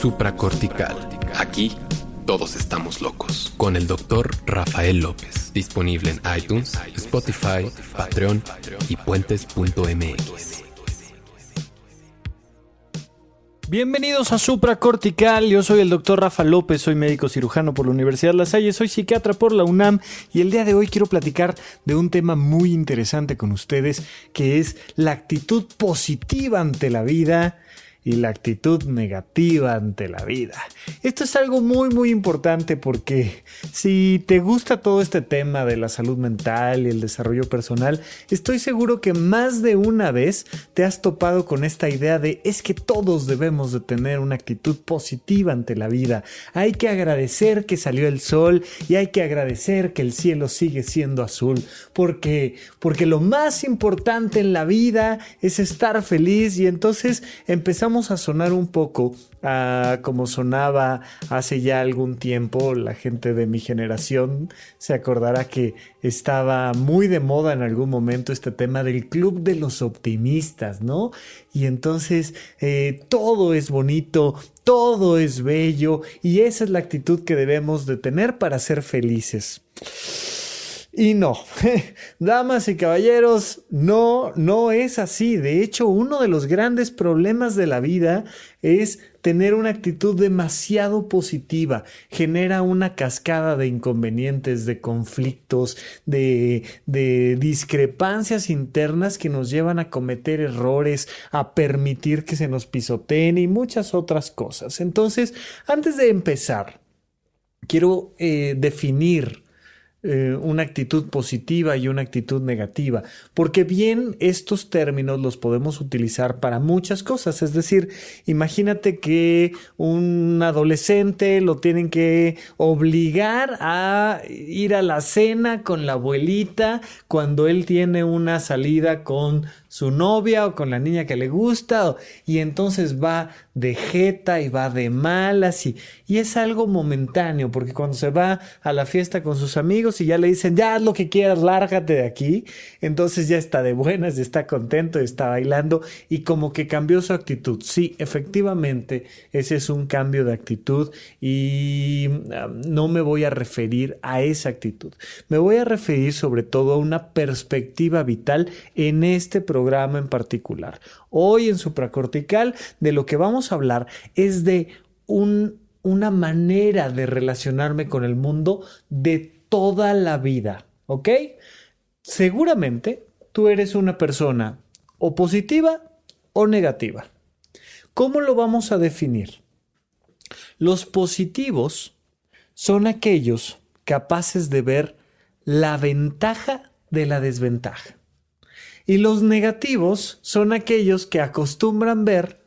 supracortical. Aquí todos estamos locos. Con el doctor Rafael López. Disponible en iTunes, Spotify, Patreon y puentes.mx. Bienvenidos a Supracortical, yo soy el doctor Rafa López, soy médico cirujano por la Universidad de La Salle, soy psiquiatra por la UNAM y el día de hoy quiero platicar de un tema muy interesante con ustedes que es la actitud positiva ante la vida y la actitud negativa ante la vida. Esto es algo muy muy importante porque si te gusta todo este tema de la salud mental y el desarrollo personal, estoy seguro que más de una vez te has topado con esta idea de es que todos debemos de tener una actitud positiva ante la vida. Hay que agradecer que salió el sol y hay que agradecer que el cielo sigue siendo azul porque porque lo más importante en la vida es estar feliz y entonces empezamos a sonar un poco a como sonaba hace ya algún tiempo. La gente de mi generación se acordará que estaba muy de moda en algún momento este tema del club de los optimistas, ¿no? Y entonces eh, todo es bonito, todo es bello y esa es la actitud que debemos de tener para ser felices. Y no, damas y caballeros, no, no es así. De hecho, uno de los grandes problemas de la vida es tener una actitud demasiado positiva. Genera una cascada de inconvenientes, de conflictos, de, discrepancias internas que nos llevan a cometer errores, a permitir que se nos pisoteen y muchas otras cosas. Entonces, antes de empezar, quiero eh, definir eh, una actitud positiva y una actitud negativa, porque bien estos términos los podemos utilizar para muchas cosas, es decir, imagínate que un adolescente lo tienen que obligar a ir a la cena con la abuelita cuando él tiene una salida con su novia o con la niña que le gusta y entonces va de jeta y va de malas y, y es algo momentáneo porque cuando se va a la fiesta con sus amigos y ya le dicen ya haz lo que quieras, lárgate de aquí, entonces ya está de buenas, está contento, está bailando y como que cambió su actitud. Sí, efectivamente, ese es un cambio de actitud y no me voy a referir a esa actitud. Me voy a referir sobre todo a una perspectiva vital en este programa en particular. Hoy en supracortical de lo que vamos a hablar es de un, una manera de relacionarme con el mundo de toda la vida, ¿ok? Seguramente tú eres una persona o positiva o negativa. ¿Cómo lo vamos a definir? Los positivos son aquellos capaces de ver la ventaja de la desventaja. Y los negativos son aquellos que acostumbran ver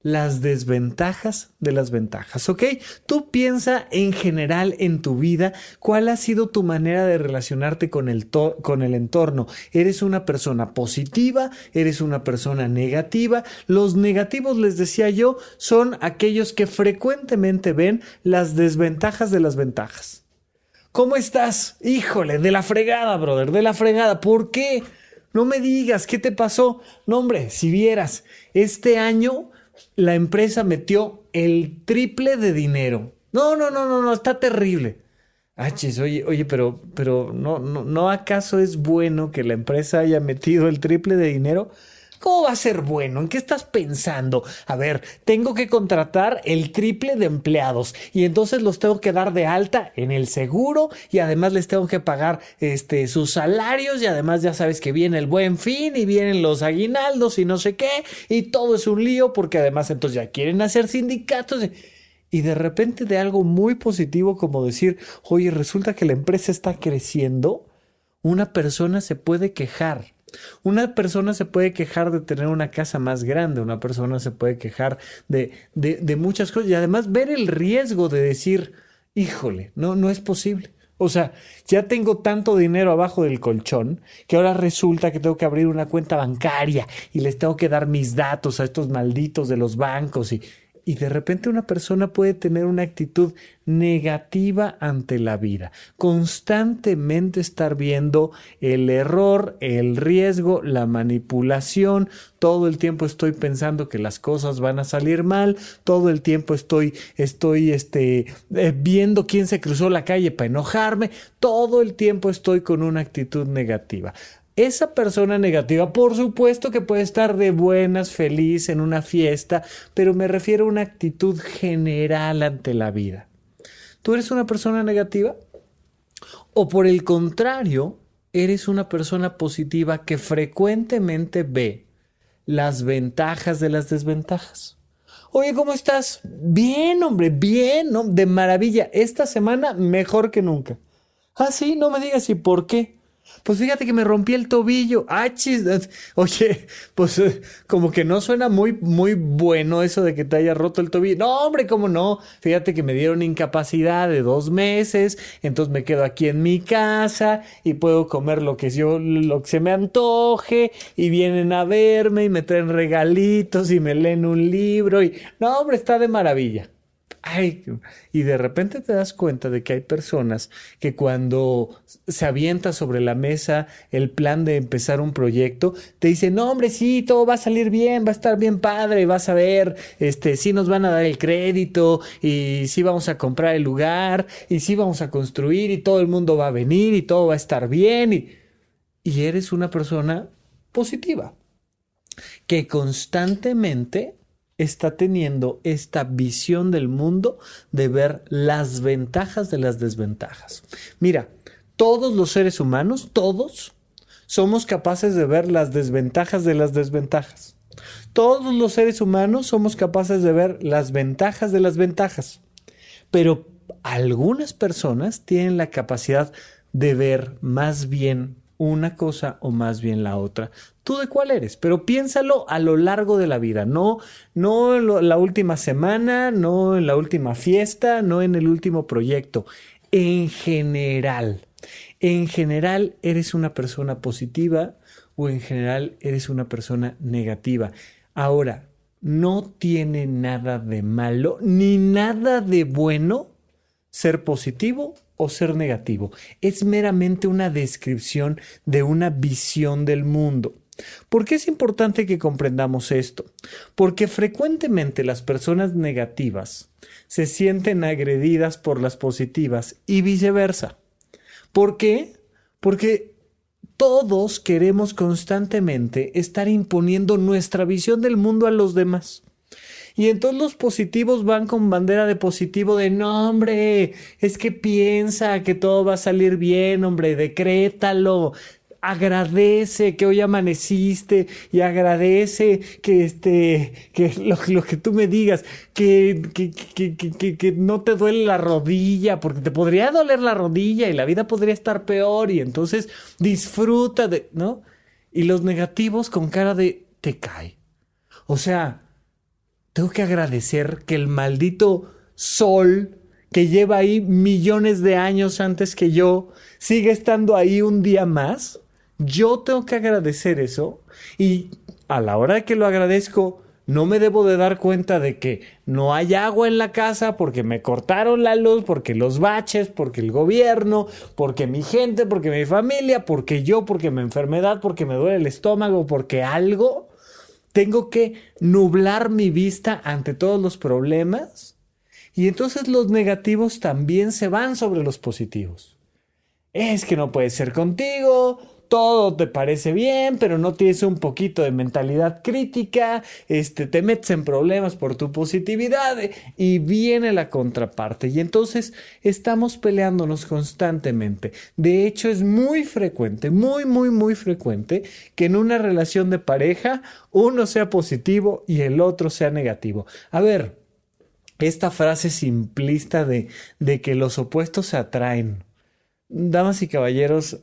las desventajas de las ventajas, ¿ok? Tú piensa en general en tu vida cuál ha sido tu manera de relacionarte con el, con el entorno. ¿Eres una persona positiva? ¿Eres una persona negativa? Los negativos, les decía yo, son aquellos que frecuentemente ven las desventajas de las ventajas. ¿Cómo estás? Híjole, de la fregada, brother, de la fregada. ¿Por qué? No me digas, ¿qué te pasó? No, hombre, si vieras, este año la empresa metió el triple de dinero. No, no, no, no, no, está terrible. Ah, oye, oye, pero, pero no, no, no acaso es bueno que la empresa haya metido el triple de dinero? ¿Cómo va a ser bueno? ¿En qué estás pensando? A ver, tengo que contratar el triple de empleados y entonces los tengo que dar de alta en el seguro y además les tengo que pagar este, sus salarios y además ya sabes que viene el buen fin y vienen los aguinaldos y no sé qué y todo es un lío porque además entonces ya quieren hacer sindicatos. Y de repente de algo muy positivo como decir, oye, resulta que la empresa está creciendo, una persona se puede quejar una persona se puede quejar de tener una casa más grande, una persona se puede quejar de, de, muchas cosas y además ver el riesgo de decir, híjole, no, no es posible. O sea, ya tengo tanto dinero abajo del colchón que ahora resulta que tengo que abrir una cuenta bancaria y les tengo que dar mis datos a estos malditos de los bancos y y de repente una persona puede tener una actitud negativa ante la vida, constantemente estar viendo el error, el riesgo, la manipulación, todo el tiempo estoy pensando que las cosas van a salir mal, todo el tiempo estoy estoy este eh, viendo quién se cruzó la calle para enojarme, todo el tiempo estoy con una actitud negativa. Esa persona negativa, por supuesto que puede estar de buenas, feliz en una fiesta, pero me refiero a una actitud general ante la vida. ¿Tú eres una persona negativa? ¿O por el contrario, eres una persona positiva que frecuentemente ve las ventajas de las desventajas? Oye, ¿cómo estás? Bien, hombre, bien, de maravilla. Esta semana mejor que nunca. Ah, sí, no me digas y por qué. Pues fíjate que me rompí el tobillo. Ah, chis. Oye, pues eh, como que no suena muy, muy bueno eso de que te haya roto el tobillo. No, hombre, cómo no. Fíjate que me dieron incapacidad de dos meses. Entonces me quedo aquí en mi casa y puedo comer lo que yo, lo que se me antoje. Y vienen a verme y me traen regalitos y me leen un libro. Y no, hombre, está de maravilla. Ay, y de repente te das cuenta de que hay personas que cuando se avienta sobre la mesa el plan de empezar un proyecto, te dicen, no, hombre, sí, todo va a salir bien, va a estar bien padre, vas a ver, este, sí nos van a dar el crédito, y sí vamos a comprar el lugar, y sí vamos a construir, y todo el mundo va a venir, y todo va a estar bien, y, y eres una persona positiva, que constantemente está teniendo esta visión del mundo de ver las ventajas de las desventajas. Mira, todos los seres humanos, todos, somos capaces de ver las desventajas de las desventajas. Todos los seres humanos somos capaces de ver las ventajas de las ventajas. Pero algunas personas tienen la capacidad de ver más bien una cosa o más bien la otra. ¿Tú de cuál eres? Pero piénsalo a lo largo de la vida, no, no en la última semana, no en la última fiesta, no en el último proyecto, en general. En general eres una persona positiva o en general eres una persona negativa. Ahora, no tiene nada de malo ni nada de bueno ser positivo o ser negativo. Es meramente una descripción de una visión del mundo. ¿Por qué es importante que comprendamos esto? Porque frecuentemente las personas negativas se sienten agredidas por las positivas y viceversa. ¿Por qué? Porque todos queremos constantemente estar imponiendo nuestra visión del mundo a los demás. Y entonces los positivos van con bandera de positivo de no, hombre, es que piensa que todo va a salir bien, hombre, decrétalo. Agradece que hoy amaneciste y agradece que este que lo, que tú me digas, que, que, que, que, no te duele la rodilla, porque te podría doler la rodilla y la vida podría estar peor, y entonces disfruta de, ¿no? Y los negativos con cara de te cae. O sea, tengo que agradecer que el maldito sol que lleva ahí millones de años antes que yo sigue estando ahí un día más. Yo tengo que agradecer eso y a la hora de que lo agradezco, no me debo de dar cuenta de que no hay agua en la casa porque me cortaron la luz, porque los baches, porque el gobierno, porque mi gente, porque mi familia, porque yo, porque mi enfermedad, porque me duele el estómago, porque algo. Tengo que nublar mi vista ante todos los problemas y entonces los negativos también se van sobre los positivos. Es que no puede ser contigo, todo te parece bien, pero no tienes un poquito de mentalidad crítica, este, te metes en problemas por tu positividad y viene la contraparte. Y entonces estamos peleándonos constantemente. De hecho, es muy frecuente, muy, muy, muy frecuente que en una relación de pareja uno sea positivo y el otro sea negativo. A ver, esta frase simplista de, de que los opuestos se atraen. Damas y caballeros,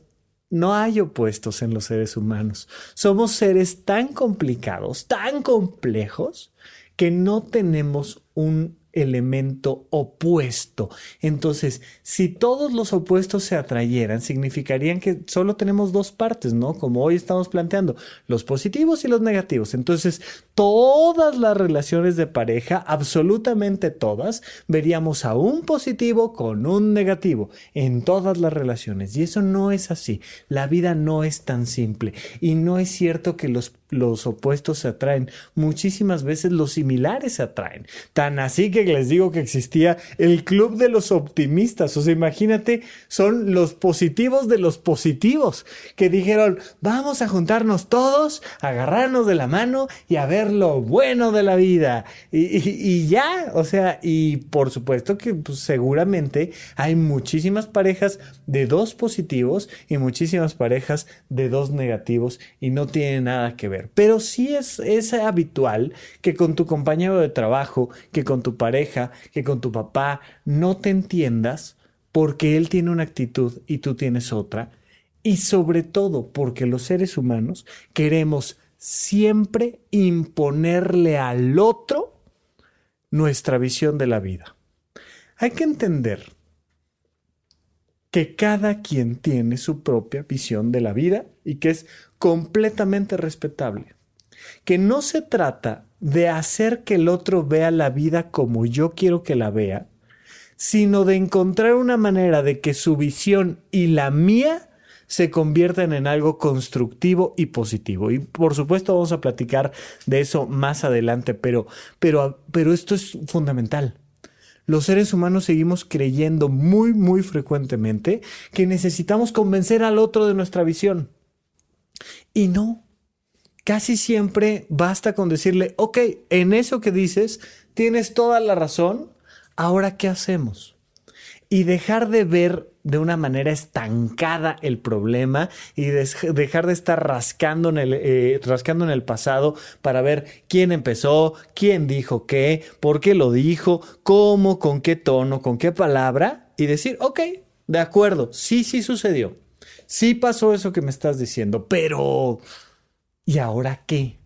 no hay opuestos en los seres humanos. Somos seres tan complicados, tan complejos, que no tenemos un elemento opuesto. Entonces, si todos los opuestos se atrayeran, significarían que solo tenemos dos partes, ¿no? Como hoy estamos planteando, los positivos y los negativos. Entonces, todas las relaciones de pareja, absolutamente todas, veríamos a un positivo con un negativo en todas las relaciones. Y eso no es así. La vida no es tan simple. Y no es cierto que los los opuestos se atraen. Muchísimas veces los similares se atraen. Tan así que les digo que existía el club de los optimistas. O sea, imagínate, son los positivos de los positivos que dijeron, vamos a juntarnos todos, agarrarnos de la mano y a ver lo bueno de la vida. Y, ya, o sea, y por supuesto que pues, seguramente hay muchísimas parejas de dos positivos y muchísimas parejas de dos negativos y no tiene nada que ver. Pero sí es, es habitual que con tu compañero de trabajo, que con tu pareja, que con tu papá, no te entiendas porque él tiene una actitud y tú tienes otra. Y sobre todo porque los seres humanos queremos siempre imponerle al otro nuestra visión de la vida. Hay que entender que cada quien tiene su propia visión de la vida y que es completamente respetable. Que no se trata de hacer que el otro vea la vida como yo quiero que la vea, sino de encontrar una manera de que su visión y la mía se conviertan en algo constructivo y positivo. Y por supuesto vamos a platicar de eso más adelante, pero, pero, pero esto es fundamental los seres humanos seguimos creyendo muy, muy frecuentemente que necesitamos convencer al otro de nuestra visión. Y no, casi siempre basta con decirle, ok, en eso que dices, tienes toda la razón, ahora ¿qué hacemos? Y dejar de ver de una manera estancada el problema y dejar de estar rascando en, el, eh, rascando en el pasado para ver quién empezó, quién dijo qué, por qué lo dijo, cómo, con qué tono, con qué palabra y decir, ok, de acuerdo, sí, sí sucedió, sí pasó eso que me estás diciendo, pero ¿y ahora qué?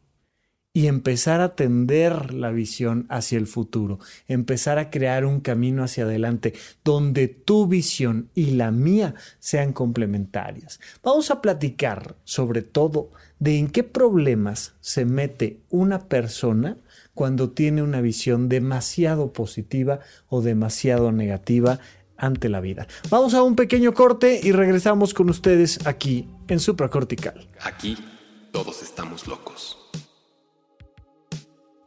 y empezar a tender la visión hacia el futuro, empezar a crear un camino hacia adelante donde tu visión y la mía sean complementarias. Vamos a platicar sobre todo de en qué problemas se mete una persona cuando tiene una visión demasiado positiva o demasiado negativa ante la vida. Vamos a un pequeño corte y regresamos con ustedes aquí en Supracortical. Aquí todos estamos locos.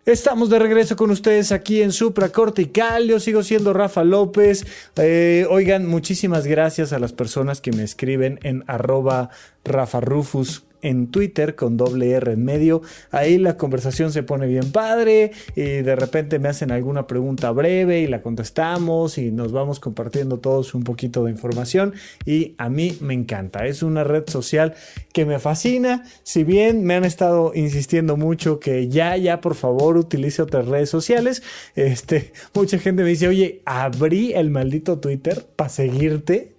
Estamos de regreso con ustedes aquí en Supra Cortical. Yo sigo siendo Rafa López. Eh, oigan, muchísimas gracias a las personas que me escriben en arroba Rafa Rufus en Twitter con doble R en medio. Ahí la conversación se pone bien padre y de repente me hacen alguna pregunta breve y la contestamos y nos vamos compartiendo todos un poquito de información y a mí me encanta. Es una red social que me fascina. Si bien me han estado insistiendo mucho que ya, ya, por favor, utilice otras redes sociales, este, mucha gente me dice, oye, abrí el maldito Twitter para seguirte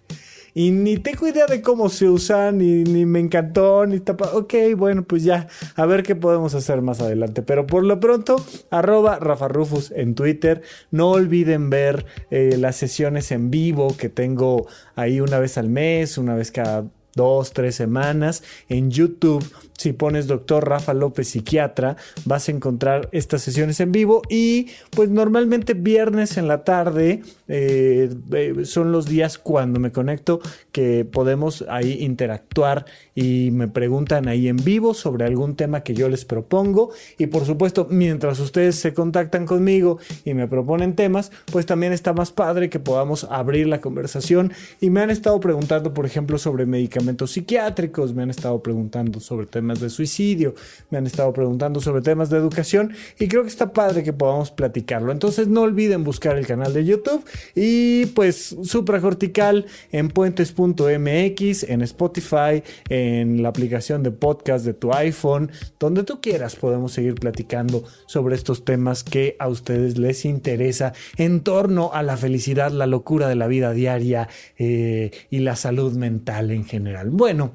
y ni tengo idea de cómo se usan, ni, ni me encantó, ni tapa. Ok, bueno, pues ya, a ver qué podemos hacer más adelante. Pero por lo pronto, arroba Rafa en Twitter. No olviden ver eh, las sesiones en vivo que tengo ahí una vez al mes, una vez cada dos, tres semanas. En YouTube, si pones doctor Rafa López Psiquiatra, vas a encontrar estas sesiones en vivo y pues normalmente viernes en la tarde eh, eh, son los días cuando me conecto que podemos ahí interactuar y me preguntan ahí en vivo sobre algún tema que yo les propongo. Y por supuesto mientras ustedes se contactan conmigo y me proponen temas, pues también está más padre que podamos abrir la conversación. Y me han estado preguntando por ejemplo sobre medicamentos psiquiátricos, me han estado preguntando sobre temas de suicidio, me han estado preguntando sobre temas de educación y creo que está padre que podamos platicarlo. Entonces no olviden buscar el canal de YouTube y pues supracortical en puentes.mx, en Spotify, en la aplicación de podcast de tu iPhone, donde tú quieras podemos seguir platicando sobre estos temas que a ustedes les interesa en torno a la felicidad, la locura de la vida diaria eh, y la salud mental en general. Bueno,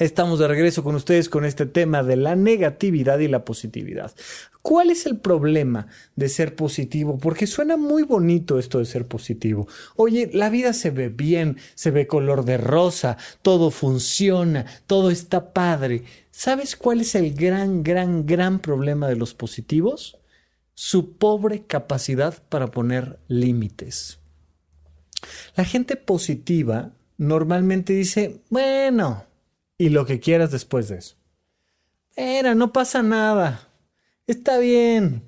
Estamos de regreso con ustedes con este tema de la negatividad y la positividad. ¿Cuál es el problema de ser positivo? Porque suena muy bonito esto de ser positivo. Oye, la vida se ve bien, se ve color de rosa, todo funciona, todo está padre. ¿Sabes cuál es el gran, gran, gran problema de los positivos? Su pobre capacidad para poner límites. La gente positiva normalmente dice, bueno, y lo que quieras después de eso. Era, no pasa nada. Está bien.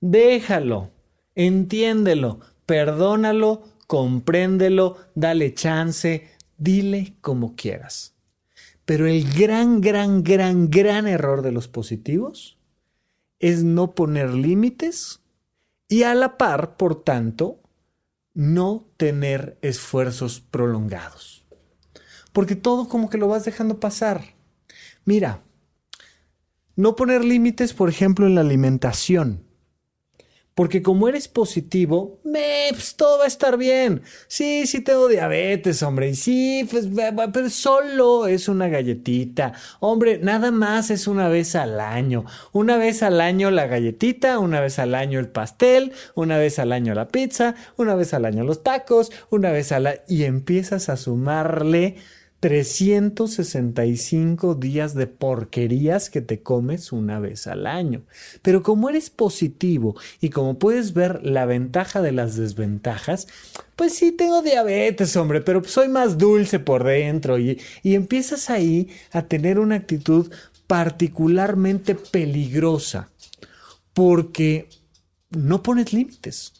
Déjalo. Entiéndelo. Perdónalo. Compréndelo. Dale chance. Dile como quieras. Pero el gran, gran, gran, gran error de los positivos es no poner límites y a la par, por tanto, no tener esfuerzos prolongados porque todo como que lo vas dejando pasar. Mira, no poner límites, por ejemplo, en la alimentación. Porque como eres positivo, me, pues, todo va a estar bien. Sí, sí tengo diabetes, hombre. Y sí, pues, pero solo es una galletita. Hombre, nada más es una vez al año. Una vez al año la galletita, una vez al año el pastel, una vez al año la pizza, una vez al año los tacos, una vez al año... Y empiezas a sumarle 365 días de porquerías que te comes una vez al año. Pero como eres positivo y como puedes ver la ventaja de las desventajas, pues sí tengo diabetes, hombre, pero soy más dulce por dentro y, y empiezas ahí a tener una actitud particularmente peligrosa porque no pones límites.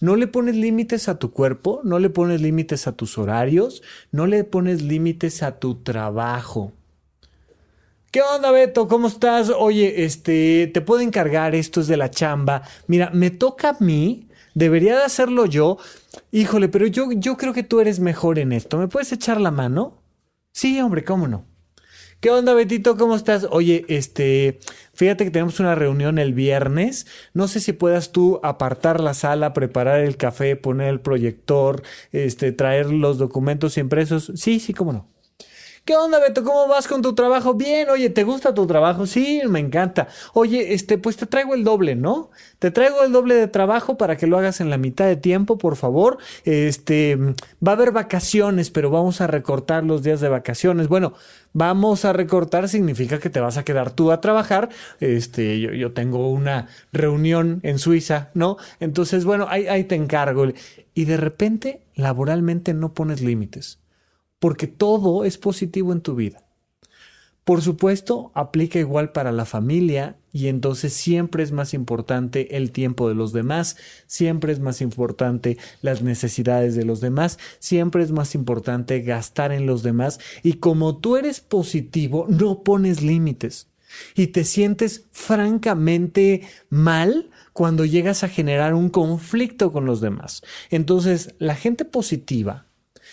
No le pones límites a tu cuerpo, no le pones límites a tus horarios, no le pones límites a tu trabajo. ¿Qué onda, Beto? ¿Cómo estás? Oye, este, te puedo encargar, esto es de la chamba. Mira, me toca a mí, debería de hacerlo yo. Híjole, pero yo, yo creo que tú eres mejor en esto. ¿Me puedes echar la mano? Sí, hombre, ¿cómo no? ¿Qué onda, Betito? ¿Cómo estás? Oye, este, fíjate que tenemos una reunión el viernes. No sé si puedas tú apartar la sala, preparar el café, poner el proyector, este, traer los documentos impresos. Sí, sí, cómo no. ¿Qué onda, Beto? ¿Cómo vas con tu trabajo? Bien, oye, ¿te gusta tu trabajo? Sí, me encanta. Oye, este, pues te traigo el doble, ¿no? Te traigo el doble de trabajo para que lo hagas en la mitad de tiempo, por favor. Este, va a haber vacaciones, pero vamos a recortar los días de vacaciones. Bueno, vamos a recortar significa que te vas a quedar tú a trabajar. Este, yo, yo tengo una reunión en Suiza, ¿no? Entonces, bueno, ahí, ahí te encargo. Y de repente, laboralmente no pones límites porque todo es positivo en tu vida. Por supuesto, aplica igual para la familia y entonces siempre es más importante el tiempo de los demás, siempre es más importante las necesidades de los demás, siempre es más importante gastar en los demás y como tú eres positivo, no pones límites y te sientes francamente mal cuando llegas a generar un conflicto con los demás. Entonces, la gente positiva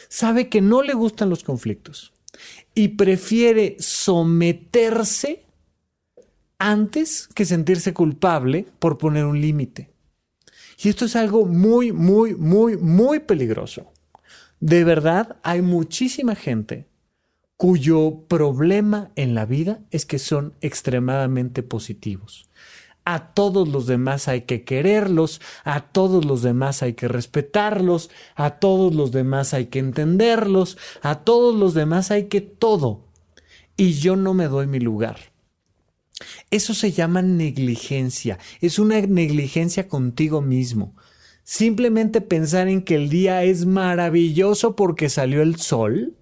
sabe que no le gustan los conflictos y prefiere someterse antes que sentirse culpable por poner un límite. Y esto es algo muy, muy, muy, muy peligroso. De verdad, hay muchísima gente cuyo problema en la vida es que son extremadamente positivos a todos los demás hay que quererlos, a todos los demás hay que respetarlos, a todos los demás hay que entenderlos, a todos los demás hay que todo. Y yo no me doy mi lugar. Eso se llama negligencia, es una negligencia contigo mismo. Simplemente pensar en que el día es maravilloso porque salió el sol,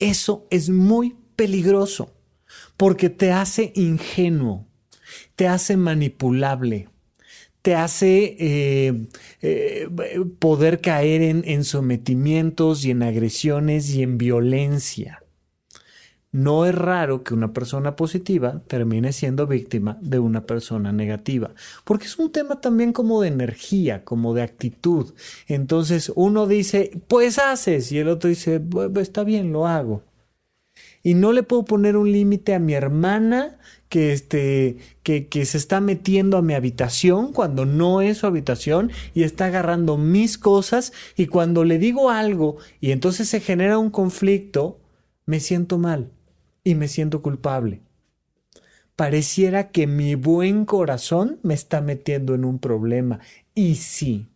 eso es muy peligroso, porque te hace ingenuo te hace manipulable, te hace eh, eh, poder caer en, sometimientos y en agresiones y en violencia. No es raro que una persona positiva termine siendo víctima de una persona negativa, porque es un tema también como de energía, como de actitud. Entonces uno dice, pues haces, y el otro dice, está bien, lo hago. Y no le puedo poner un límite a mi hermana que, este, que, que se está metiendo a mi habitación cuando no es su habitación y está agarrando mis cosas y cuando le digo algo y entonces se genera un conflicto, me siento mal. y me siento culpable. Pareciera que mi buen corazón me está metiendo en un problema. Y sí,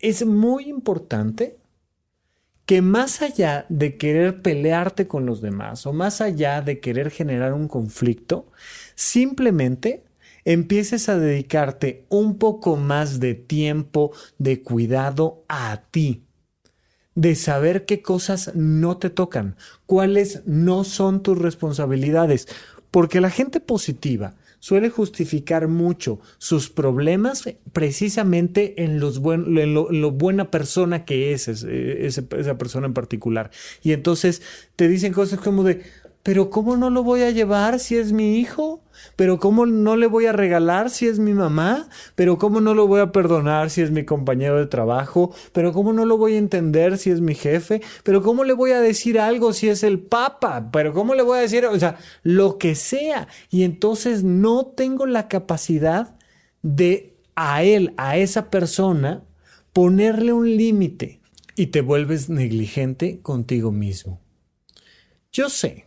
es muy importante que más allá de querer pelearte con los demás o más allá de querer generar un conflicto, simplemente empieces a dedicarte un poco más de tiempo, de cuidado a ti, de saber qué cosas no te tocan, cuáles no son tus responsabilidades, porque la gente positiva suele justificar mucho sus problemas precisamente en, los en, lo, buena persona que es esa persona en particular. Y entonces te dicen cosas como de, pero ¿cómo no lo voy a llevar si es mi hijo? Pero ¿cómo no le voy a regalar si es mi mamá? Pero ¿cómo no lo voy a perdonar si es mi compañero de trabajo? Pero ¿cómo no lo voy a entender si es mi jefe? Pero ¿cómo le voy a decir algo si es el papa? Pero ¿cómo le voy a decir, o sea, lo que sea? Y entonces no tengo la capacidad de a él, a esa persona, ponerle un límite y te vuelves negligente contigo mismo. Yo sé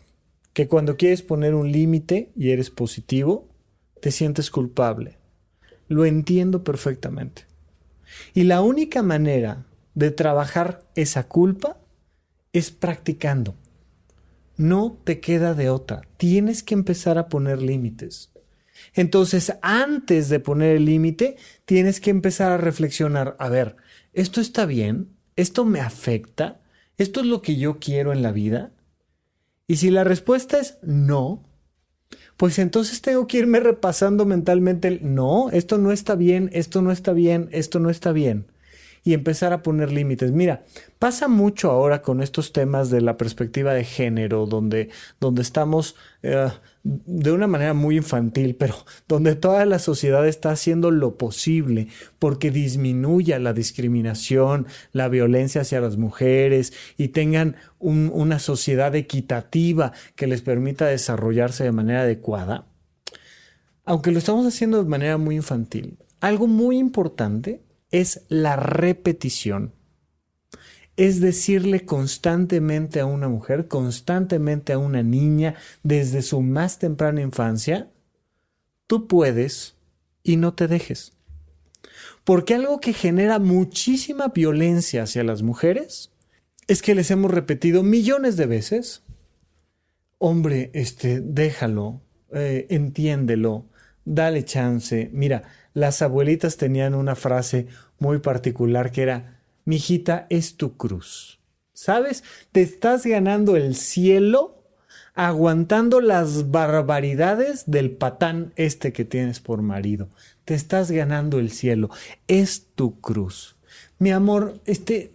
que cuando quieres poner un límite y eres positivo, te sientes culpable. Lo entiendo perfectamente. Y la única manera de trabajar esa culpa es practicando. No te queda de otra. Tienes que empezar a poner límites. Entonces, antes de poner el límite, tienes que empezar a reflexionar, a ver, ¿esto está bien? ¿Esto me afecta? ¿Esto es lo que yo quiero en la vida? Y si la respuesta es no, pues entonces tengo que irme repasando mentalmente el no, esto no está bien, esto no está bien, esto no está bien y empezar a poner límites. Mira, pasa mucho ahora con estos temas de la perspectiva de género, donde, donde estamos eh, de una manera muy infantil, pero donde toda la sociedad está haciendo lo posible porque disminuya la discriminación, la violencia hacia las mujeres y tengan una sociedad equitativa que les permita desarrollarse de manera adecuada. Aunque lo estamos haciendo de manera muy infantil, algo muy importante es la repetición. Es decirle constantemente a una mujer, constantemente a una niña, desde su más temprana infancia, tú puedes y no te dejes. Porque algo que genera muchísima violencia hacia las mujeres es que les hemos repetido millones de veces, hombre, este, déjalo, eh, entiéndelo, dale chance. Mira, las abuelitas tenían una frase muy particular que era, mijita, es tu cruz. ¿Sabes? Te estás ganando el cielo aguantando las barbaridades del patán este que tienes por marido. Te estás ganando el cielo. Es tu cruz mi amor, este,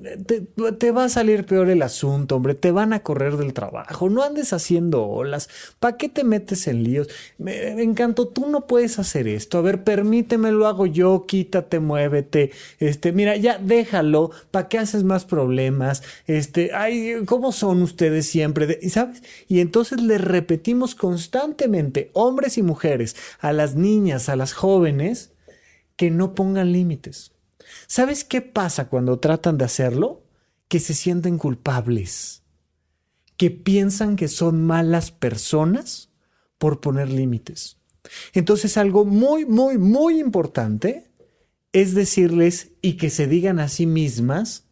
te, va a salir peor el asunto, hombre, te van a correr del trabajo, no andes haciendo olas, ¿para qué te metes en líos? Me, encantó, tú no puedes hacer esto, a ver, permíteme, lo hago yo, quítate, muévete, este, mira, ya déjalo, ¿para qué haces más problemas? Este, ay, ¿cómo son ustedes siempre? ¿Sabes? Y entonces le repetimos constantemente, hombres y mujeres, a las niñas, a las jóvenes, que no pongan límites ¿Sabes qué pasa cuando tratan de hacerlo? Que se sienten culpables, que piensan que son malas personas por poner límites. Entonces algo muy, muy, muy importante es decirles y que se digan a sí mismas,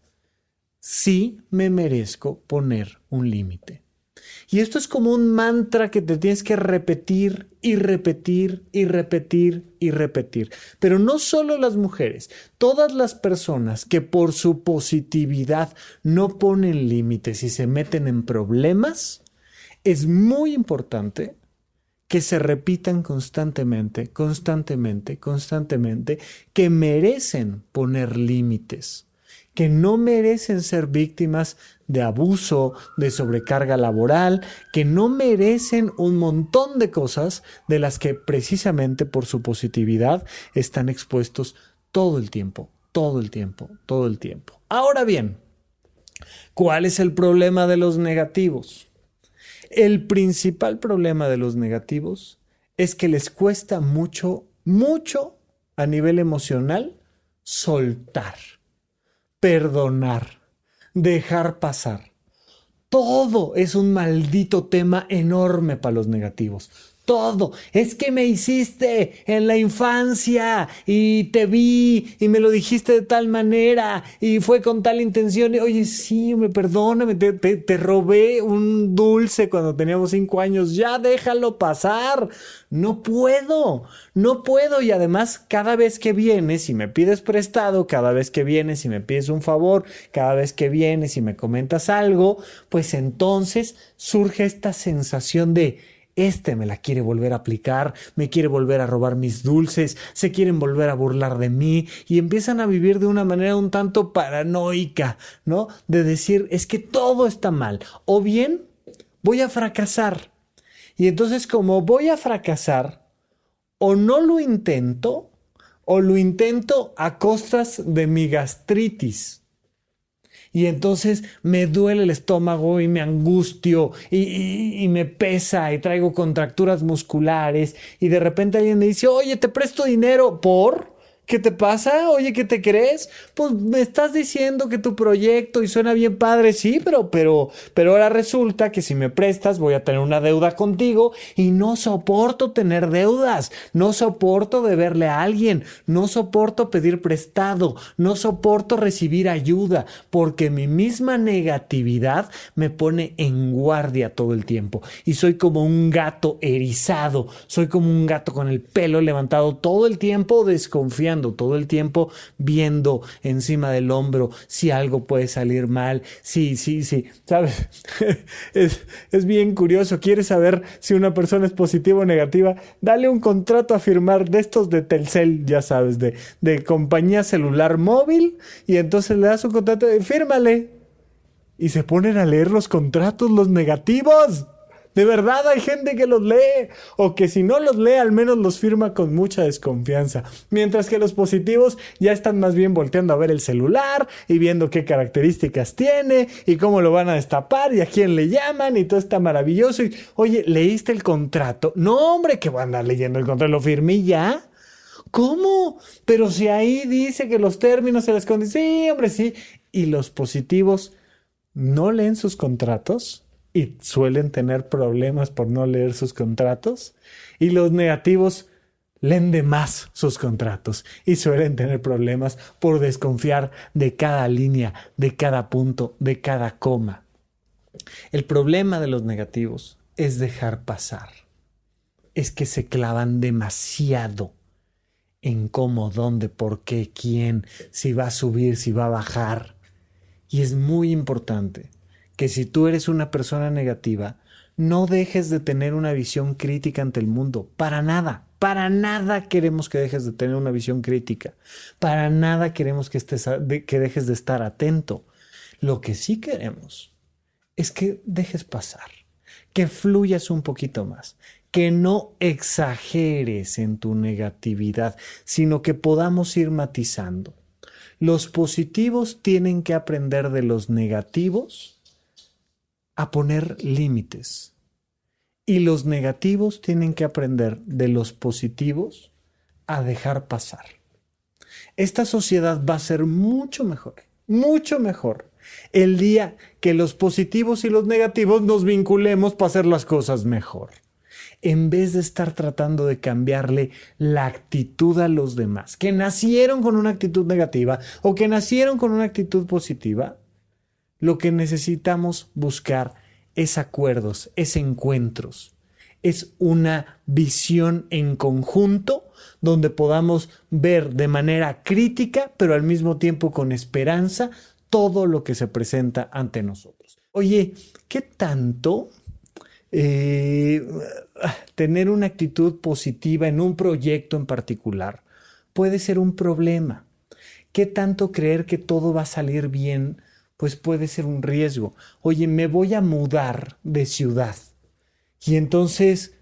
sí me merezco poner un límite. Y esto es como un mantra que te tienes que repetir y repetir y repetir y repetir. Pero no solo las mujeres, todas las personas que por su positividad no ponen límites y se meten en problemas, es muy importante que se repitan constantemente, constantemente, constantemente, que merecen poner límites que no merecen ser víctimas de abuso, de sobrecarga laboral, que no merecen un montón de cosas de las que precisamente por su positividad están expuestos todo el tiempo, todo el tiempo, todo el tiempo. Ahora bien, ¿cuál es el problema de los negativos? El principal problema de los negativos es que les cuesta mucho, mucho a nivel emocional soltar perdonar, dejar pasar. Todo es un maldito tema enorme para los negativos todo. Es que me hiciste en la infancia y te vi y me lo dijiste de tal manera y fue con tal intención. Oye, sí, me perdóname, te, te, robé un dulce cuando teníamos cinco años. Ya déjalo pasar. No puedo, no puedo. Y además, cada vez que vienes y me pides prestado, cada vez que vienes y me pides un favor, cada vez que vienes y me comentas algo, pues entonces surge esta sensación de este me la quiere volver a aplicar, me quiere volver a robar mis dulces, se quieren volver a burlar de mí y empiezan a vivir de una manera un tanto paranoica, ¿no? De decir, es que todo está mal. O bien, voy a fracasar. Y entonces como voy a fracasar, o no lo intento, o lo intento a costas de mi gastritis y entonces me duele el estómago y me angustio y, me pesa y traigo contracturas musculares y de repente alguien me dice, oye, te presto dinero por... ¿Qué te pasa? Oye, ¿qué te crees? Pues me estás diciendo que tu proyecto y suena bien padre, sí, pero, pero, pero ahora resulta que si me prestas voy a tener una deuda contigo y no soporto tener deudas, no soporto deberle a alguien, no soporto pedir prestado, no soporto recibir ayuda, porque mi misma negatividad me pone en guardia todo el tiempo. Y soy como un gato erizado, soy como un gato con el pelo levantado todo el tiempo desconfiando todo el tiempo, viendo encima del hombro si algo puede salir mal. Sí, sí, sí, ¿sabes? es, es bien curioso. ¿Quieres saber si una persona es positiva o negativa? Dale un contrato a firmar de estos de Telcel, ya sabes, de, de compañía celular móvil, y entonces le das un contrato y fírmale. Y se ponen a leer los contratos, los negativos. De verdad hay gente que los lee o que si no los lee al menos los firma con mucha desconfianza. Mientras que los positivos ya están más bien volteando a ver el celular y viendo qué características tiene y cómo lo van a destapar y a quién le llaman y todo está maravilloso. Y, oye, ¿leíste el contrato? No, hombre, que voy a andar leyendo el contrato, lo firmé ya. ¿Cómo? Pero si ahí dice que los términos se les condicionan. Sí, hombre, sí. ¿Y los positivos no leen sus contratos? Y suelen tener problemas por no leer sus contratos. Y los negativos leen de más sus contratos y suelen tener problemas por desconfiar de cada línea, de cada punto, de cada coma. El problema de los negativos es dejar pasar. Es que se clavan demasiado en cómo, dónde, por qué, quién, si va a subir, si va a bajar. Y es muy importante que si tú eres una persona negativa, no dejes de tener una visión crítica ante el mundo. Para nada, para nada queremos que dejes de tener una visión crítica. Para nada queremos que, estés, que dejes de estar atento. Lo que sí queremos es que dejes pasar, que fluyas un poquito más, que no exageres en tu negatividad, sino que podamos ir matizando. Los positivos tienen que aprender de los negativos a poner límites. Y los negativos tienen que aprender de los positivos a dejar pasar. Esta sociedad va a ser mucho mejor, mucho mejor el día que los positivos y los negativos nos vinculemos para hacer las cosas mejor. En vez de estar tratando de cambiarle la actitud a los demás, que nacieron con una actitud negativa o que nacieron con una actitud positiva, lo que necesitamos buscar es acuerdos, es encuentros, es una visión en conjunto donde podamos ver de manera crítica, pero al mismo tiempo con esperanza, todo lo que se presenta ante nosotros. Oye, ¿qué tanto eh, tener una actitud positiva en un proyecto en particular puede ser un problema? ¿Qué tanto creer que todo va a salir bien pues puede ser un riesgo. Oye, me voy a mudar de ciudad y entonces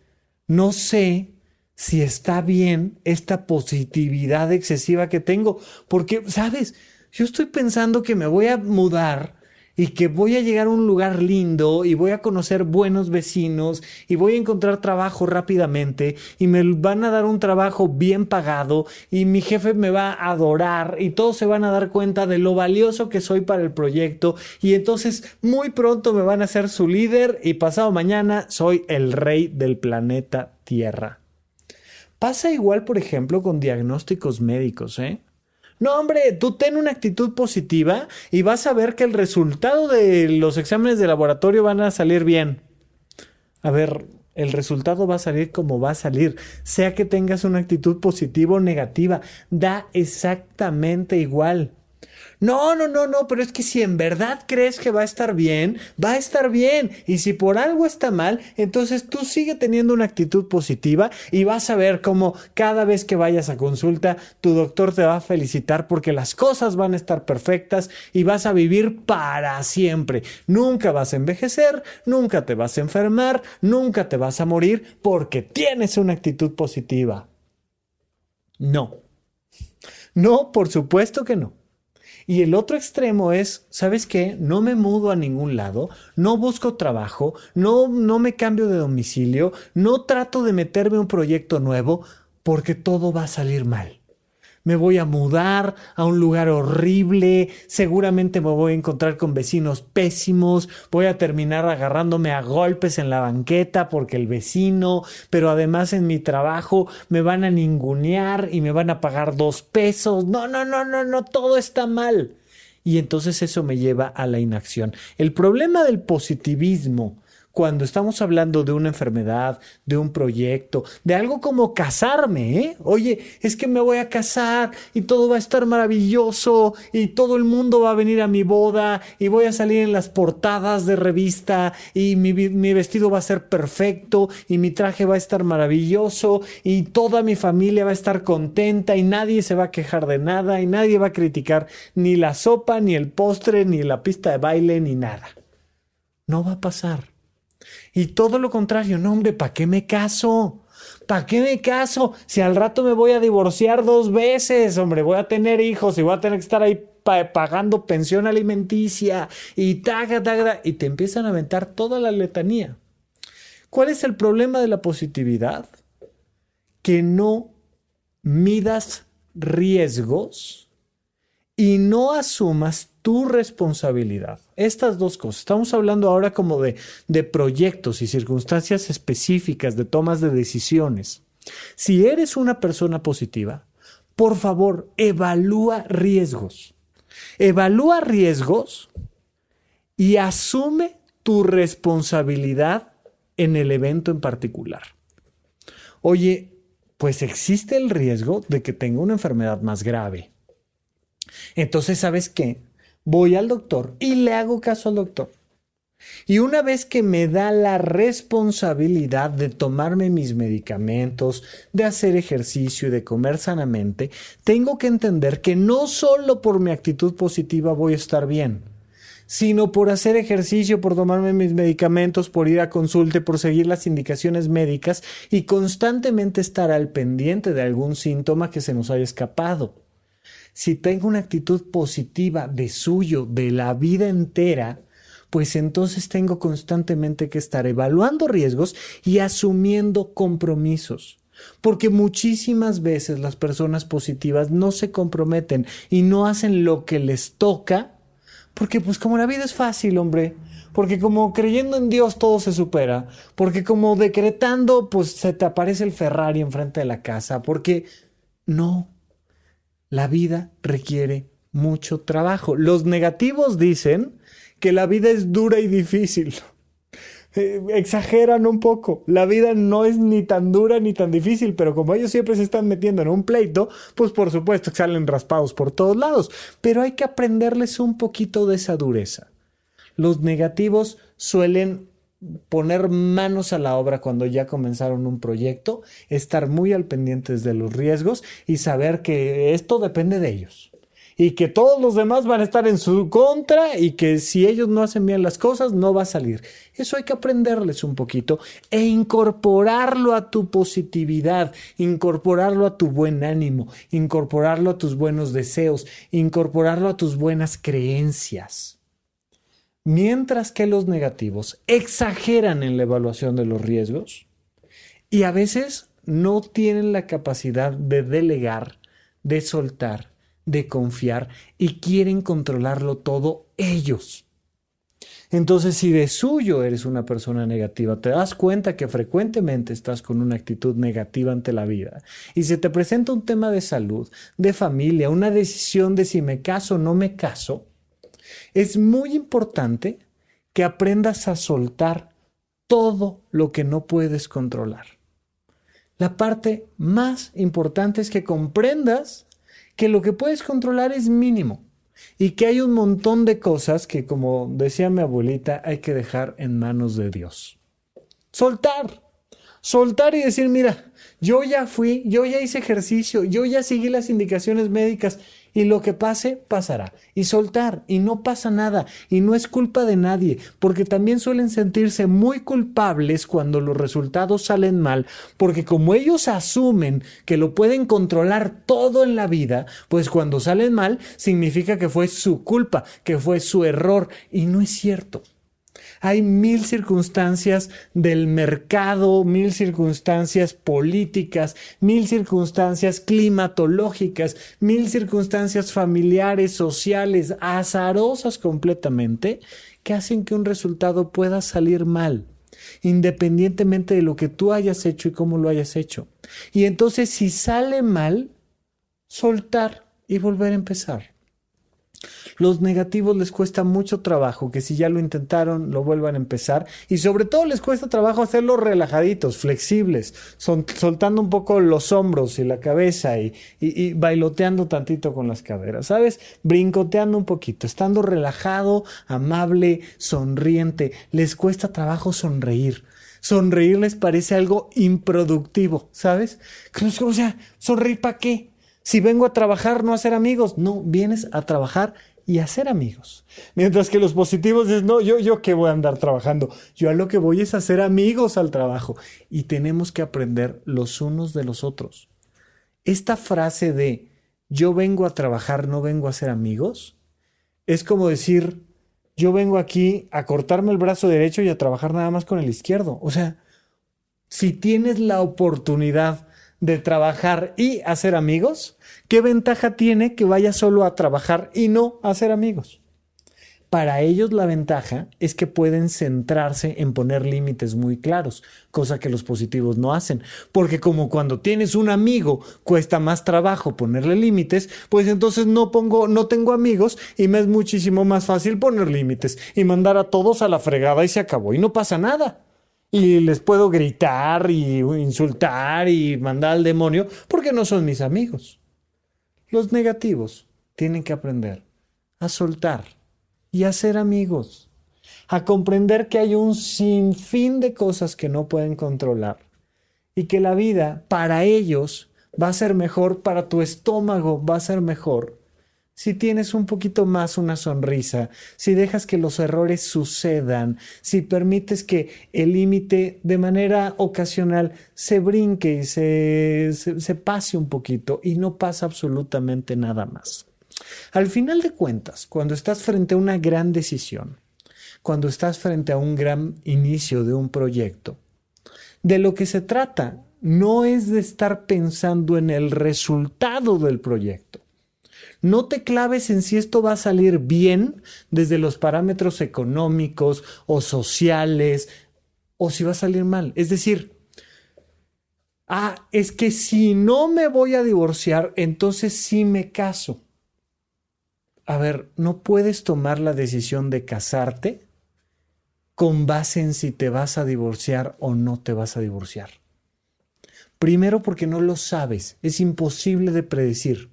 no sé si está bien esta positividad excesiva que tengo, porque, ¿sabes? Yo estoy pensando que me voy a mudar y que voy a llegar a un lugar lindo y voy a conocer buenos vecinos y voy a encontrar trabajo rápidamente y me van a dar un trabajo bien pagado y mi jefe me va a adorar y todos se van a dar cuenta de lo valioso que soy para el proyecto y entonces muy pronto me van a ser su líder y pasado mañana soy el rey del planeta Tierra. Pasa igual, por ejemplo, con diagnósticos médicos, ¿eh? No, hombre, tú ten una actitud positiva y vas a ver que el resultado de los exámenes de laboratorio van a salir bien. A ver, el resultado va a salir como va a salir, sea que tengas una actitud positiva o negativa, da exactamente igual. No, no, no, no, pero es que si en verdad crees que va a estar bien, va a estar bien. Y si por algo está mal, entonces tú sigue teniendo una actitud positiva y vas a ver cómo cada vez que vayas a consulta, tu doctor te va a felicitar porque las cosas van a estar perfectas y vas a vivir para siempre. Nunca vas a envejecer, nunca te vas a enfermar, nunca te vas a morir porque tienes una actitud positiva. No. No, por supuesto que no. Y el otro extremo es, ¿sabes qué? No me mudo a ningún lado, no busco trabajo, no, no me cambio de domicilio, no trato de meterme a un proyecto nuevo porque todo va a salir mal me voy a mudar a un lugar horrible, seguramente me voy a encontrar con vecinos pésimos, voy a terminar agarrándome a golpes en la banqueta porque el vecino, pero además en mi trabajo me van a ningunear y me van a pagar dos pesos. No, no, no, no, no, todo está mal. Y entonces eso me lleva a la inacción. El problema del positivismo cuando estamos hablando de una enfermedad, de un proyecto, de algo como casarme, ¿eh? Oye, es que me voy a casar y todo va a estar maravilloso y todo el mundo va a venir a mi boda y voy a salir en las portadas de revista y mi, mi vestido va a ser perfecto y mi traje va a estar maravilloso y toda mi familia va a estar contenta y nadie se va a quejar de nada y nadie va a criticar ni la sopa, ni el postre, ni la pista de baile, ni nada. No va a pasar. Y todo lo contrario, no hombre, ¿para qué me caso? ¿Para qué me caso? Si al rato me voy a divorciar dos veces, hombre, voy a tener hijos y voy a tener que estar ahí pagando pensión alimenticia y taga, taga, y te empiezan a aventar toda la letanía. ¿Cuál es el problema de la positividad? Que no midas riesgos y no asumas tu responsabilidad. Estas dos cosas. Estamos hablando ahora como de, de proyectos y circunstancias específicas de tomas de decisiones. Si eres una persona positiva, por favor, evalúa riesgos. Evalúa riesgos y asume tu responsabilidad en el evento en particular. Oye, pues existe el riesgo de que tenga una enfermedad más grave entonces, ¿sabes qué? Voy al doctor y le hago caso al doctor. Y una vez que me da la responsabilidad de tomarme mis medicamentos, de hacer ejercicio y de comer sanamente, tengo que entender que no solo por mi actitud positiva voy a estar bien, sino por hacer ejercicio, por tomarme mis medicamentos, por ir a consulte, por seguir las indicaciones médicas y constantemente estar al pendiente de algún síntoma que se nos haya escapado si tengo una actitud positiva de suyo, de la vida entera, pues entonces tengo constantemente que estar evaluando riesgos y asumiendo compromisos. Porque muchísimas veces las personas positivas no se comprometen y no hacen lo que les toca, porque pues como la vida es fácil, hombre, porque como creyendo en Dios todo se supera, porque como decretando pues se te aparece el Ferrari enfrente de la casa, porque no, la vida requiere mucho trabajo. Los negativos dicen que la vida es dura y difícil. Eh, exageran un poco. La vida no es ni tan dura ni tan difícil, pero como ellos siempre se están metiendo en un pleito, pues por supuesto que salen raspados por todos lados. Pero hay que aprenderles un poquito de esa dureza. Los negativos suelen poner manos a la obra cuando ya comenzaron un proyecto, estar muy al pendientes de los riesgos y saber que esto depende de ellos y que todos los demás van a estar en su contra y que si ellos no hacen bien las cosas no va a salir. Eso hay que aprenderles un poquito e incorporarlo a tu positividad, incorporarlo a tu buen ánimo, incorporarlo a tus buenos deseos, incorporarlo a tus buenas creencias. Mientras que los negativos exageran en la evaluación de los riesgos y a veces no tienen la capacidad de delegar, de soltar, de confiar y quieren controlarlo todo ellos. Entonces, si de suyo eres una persona negativa, te das cuenta que frecuentemente estás con una actitud negativa ante la vida y se te presenta un tema de salud, de familia, una decisión de si me caso o no me caso, es muy importante que aprendas a soltar todo lo que no puedes controlar. La parte más importante es que comprendas que lo que puedes controlar es mínimo y que hay un montón de cosas que, como decía mi abuelita, hay que dejar en manos de Dios. Soltar, soltar y decir, mira, yo ya fui, yo ya hice ejercicio, yo ya seguí las indicaciones médicas y lo que pase, pasará. Y soltar, y no pasa nada, y no es culpa de nadie, porque también suelen sentirse muy culpables cuando los resultados salen mal, porque como ellos asumen que lo pueden controlar todo en la vida, pues cuando salen mal significa que fue su culpa, que fue su error, y no es cierto. Hay mil circunstancias del mercado, mil circunstancias políticas, mil circunstancias climatológicas, mil circunstancias familiares, sociales, azarosas completamente, que hacen que un resultado pueda salir mal independientemente de lo que tú hayas hecho y cómo lo hayas hecho. Y entonces si sale mal, soltar y volver a empezar. Los negativos les cuesta mucho trabajo, que si ya lo intentaron, lo vuelvan a empezar. Y sobre todo les cuesta trabajo hacerlos relajaditos, flexibles, soltando un poco los hombros y la cabeza y, y bailoteando tantito con las caderas, ¿sabes? Brincoteando un poquito, estando relajado, amable, sonriente. Les cuesta trabajo sonreír sonreír les parece algo improductivo, ¿sabes? O sea, ¿sonreír para qué? Si vengo a trabajar, no a hacer amigos. No, vienes a trabajar y hacer amigos. Mientras que los positivos es, no, yo, yo que voy a andar trabajando. Yo a lo que voy es hacer amigos al trabajo. Y tenemos que aprender los unos de los otros. Esta frase de yo vengo a trabajar, no vengo a hacer amigos, es como decir, yo vengo aquí a cortarme el brazo derecho y a trabajar nada más con el izquierdo. O sea, si tienes la oportunidad de trabajar y hacer amigos, ¿qué ventaja tiene que vaya solo a trabajar y no a hacer amigos? Para ellos la ventaja es que pueden centrarse en poner límites muy claros, cosa que los positivos no hacen, porque como cuando tienes un amigo cuesta más trabajo ponerle límites, pues entonces no pongo no tengo amigos y me es muchísimo más fácil poner límites y mandar a todos a la fregada y se acabó y no pasa nada y les puedo gritar y insultar y mandar al demonio porque no son mis amigos. Los negativos tienen que aprender a soltar y a ser amigos, a comprender que hay un sinfín de cosas que no pueden controlar y que la vida para ellos va a ser mejor, para tu estómago va a ser mejor si tienes un poquito más una sonrisa, si dejas que los errores sucedan, si permites que el límite de manera ocasional se brinque y se, se, pase un poquito y no pasa absolutamente nada más. Al final de cuentas, cuando estás frente a una gran decisión, cuando estás frente a un gran inicio de un proyecto, de lo que se trata no es de estar pensando en el resultado del proyecto no te claves en si esto va a salir bien desde los parámetros económicos o sociales o si va a salir mal. Es decir, ah, es que si no me voy a divorciar, entonces sí me caso. A ver, no puedes tomar la decisión de casarte con base en si te vas a divorciar o no te vas a divorciar. Primero porque no lo sabes, es imposible de predecir.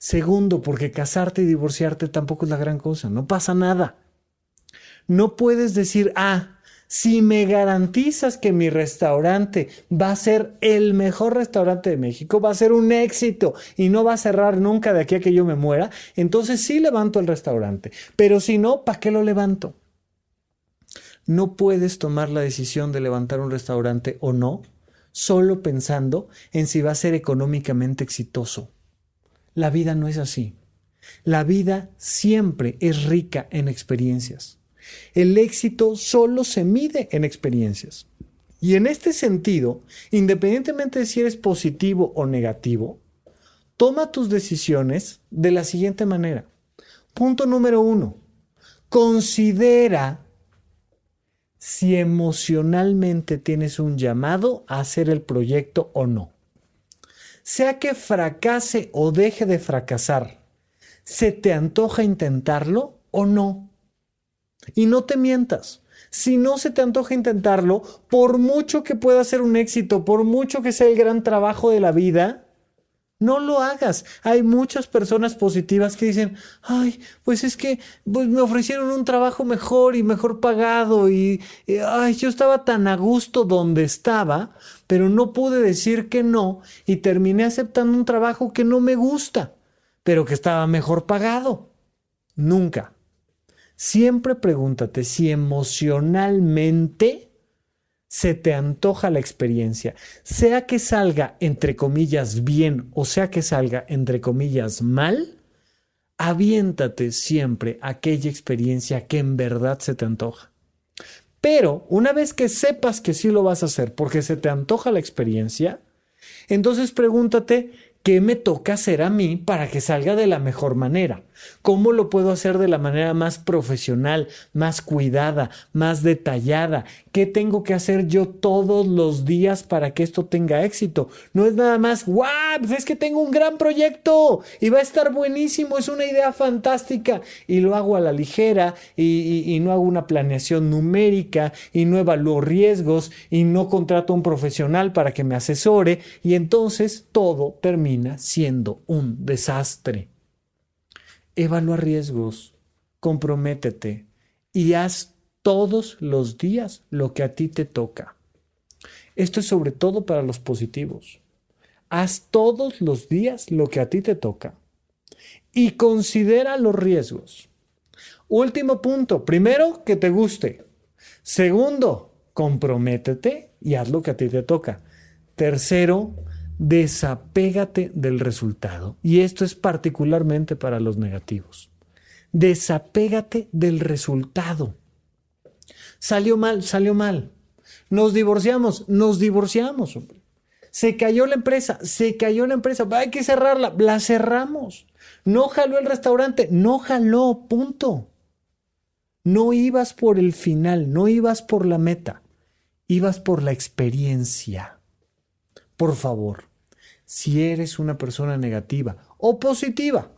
Segundo, porque casarte y divorciarte tampoco es la gran cosa, no pasa nada. No puedes decir, ah, si me garantizas que mi restaurante va a ser el mejor restaurante de México, va a ser un éxito y no va a cerrar nunca de aquí a que yo me muera, entonces sí levanto el restaurante. Pero si no, ¿para qué lo levanto? No puedes tomar la decisión de levantar un restaurante o no solo pensando en si va a ser económicamente exitoso. La vida no es así. La vida siempre es rica en experiencias. El éxito solo se mide en experiencias. Y en este sentido, independientemente de si eres positivo o negativo, toma tus decisiones de la siguiente manera. Punto número uno, considera si emocionalmente tienes un llamado a hacer el proyecto o no. Sea que fracase o deje de fracasar, ¿se te antoja intentarlo o no? Y no te mientas. Si no se te antoja intentarlo, por mucho que pueda ser un éxito, por mucho que sea el gran trabajo de la vida, no lo hagas. Hay muchas personas positivas que dicen, ay, pues es que pues me ofrecieron un trabajo mejor y mejor pagado y, y, ay, yo estaba tan a gusto donde estaba, pero no pude decir que no y terminé aceptando un trabajo que no me gusta, pero que estaba mejor pagado. Nunca. Siempre pregúntate si emocionalmente se te antoja la experiencia, sea que salga entre comillas bien o sea que salga entre comillas mal, aviéntate siempre aquella experiencia que en verdad se te antoja. Pero una vez que sepas que sí lo vas a hacer porque se te antoja la experiencia, entonces pregúntate ¿Qué me toca hacer a mí para que salga de la mejor manera? ¿Cómo lo puedo hacer de la manera más profesional, más cuidada, más detallada? ¿Qué tengo que hacer yo todos los días para que esto tenga éxito? No es nada más, ¡guau! Pues es que tengo un gran proyecto y va a estar buenísimo, es una idea fantástica y lo hago a la ligera y, y, y no hago una planeación numérica y no evalúo riesgos y no contrato a un profesional para que me asesore y entonces todo termina siendo un desastre. Evalúa riesgos, comprométete y haz todos los días lo que a ti te toca. Esto es sobre todo para los positivos. Haz todos los días lo que a ti te toca y considera los riesgos. Último punto. Primero, que te guste. Segundo, comprométete y haz lo que a ti te toca. Tercero, desapégate del resultado. Y esto es particularmente para los negativos. Desapégate del resultado. Salió mal, salió mal. Nos divorciamos, nos divorciamos. Se cayó la empresa, se cayó la empresa, hay que cerrarla, la cerramos. No jaló el restaurante, no jaló, punto. No ibas por el final, no ibas por la meta, ibas por la experiencia. Por favor, si eres una persona negativa o positiva.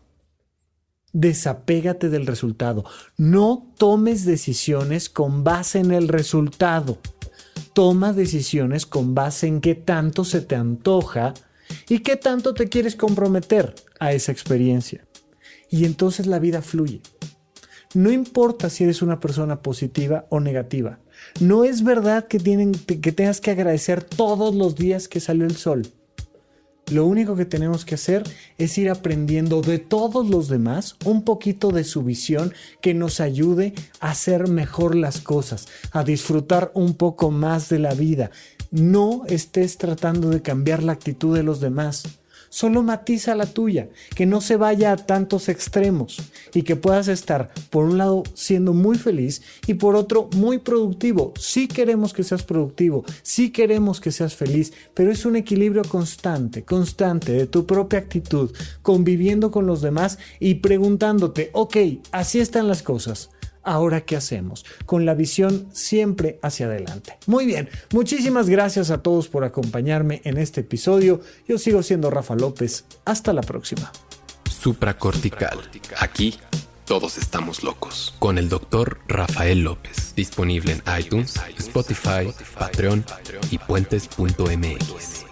Desapégate del resultado. No tomes decisiones con base en el resultado. Toma decisiones con base en qué tanto se te antoja y qué tanto te quieres comprometer a esa experiencia. Y entonces la vida fluye. No importa si eres una persona positiva o negativa. No es verdad que, que tengas que agradecer todos los días que salió el sol. Lo único que tenemos que hacer es ir aprendiendo de todos los demás un poquito de su visión que nos ayude a hacer mejor las cosas, a disfrutar un poco más de la vida. No estés tratando de cambiar la actitud de los demás solo matiza la tuya, que no se vaya a tantos extremos y que puedas estar, por un lado, siendo muy feliz y por otro, muy productivo. Sí queremos que seas productivo, sí queremos que seas feliz, pero es un equilibrio constante, constante de tu propia actitud, conviviendo con los demás y preguntándote, ok, así están las cosas ahora qué hacemos, con la visión siempre hacia adelante. Muy bien, muchísimas gracias a todos por acompañarme en este episodio. Yo sigo siendo Rafa López. Hasta la próxima. Supracortical. Aquí todos estamos locos. Con el doctor Rafael López. Disponible en iTunes, Spotify, Patreon y puentes.mx.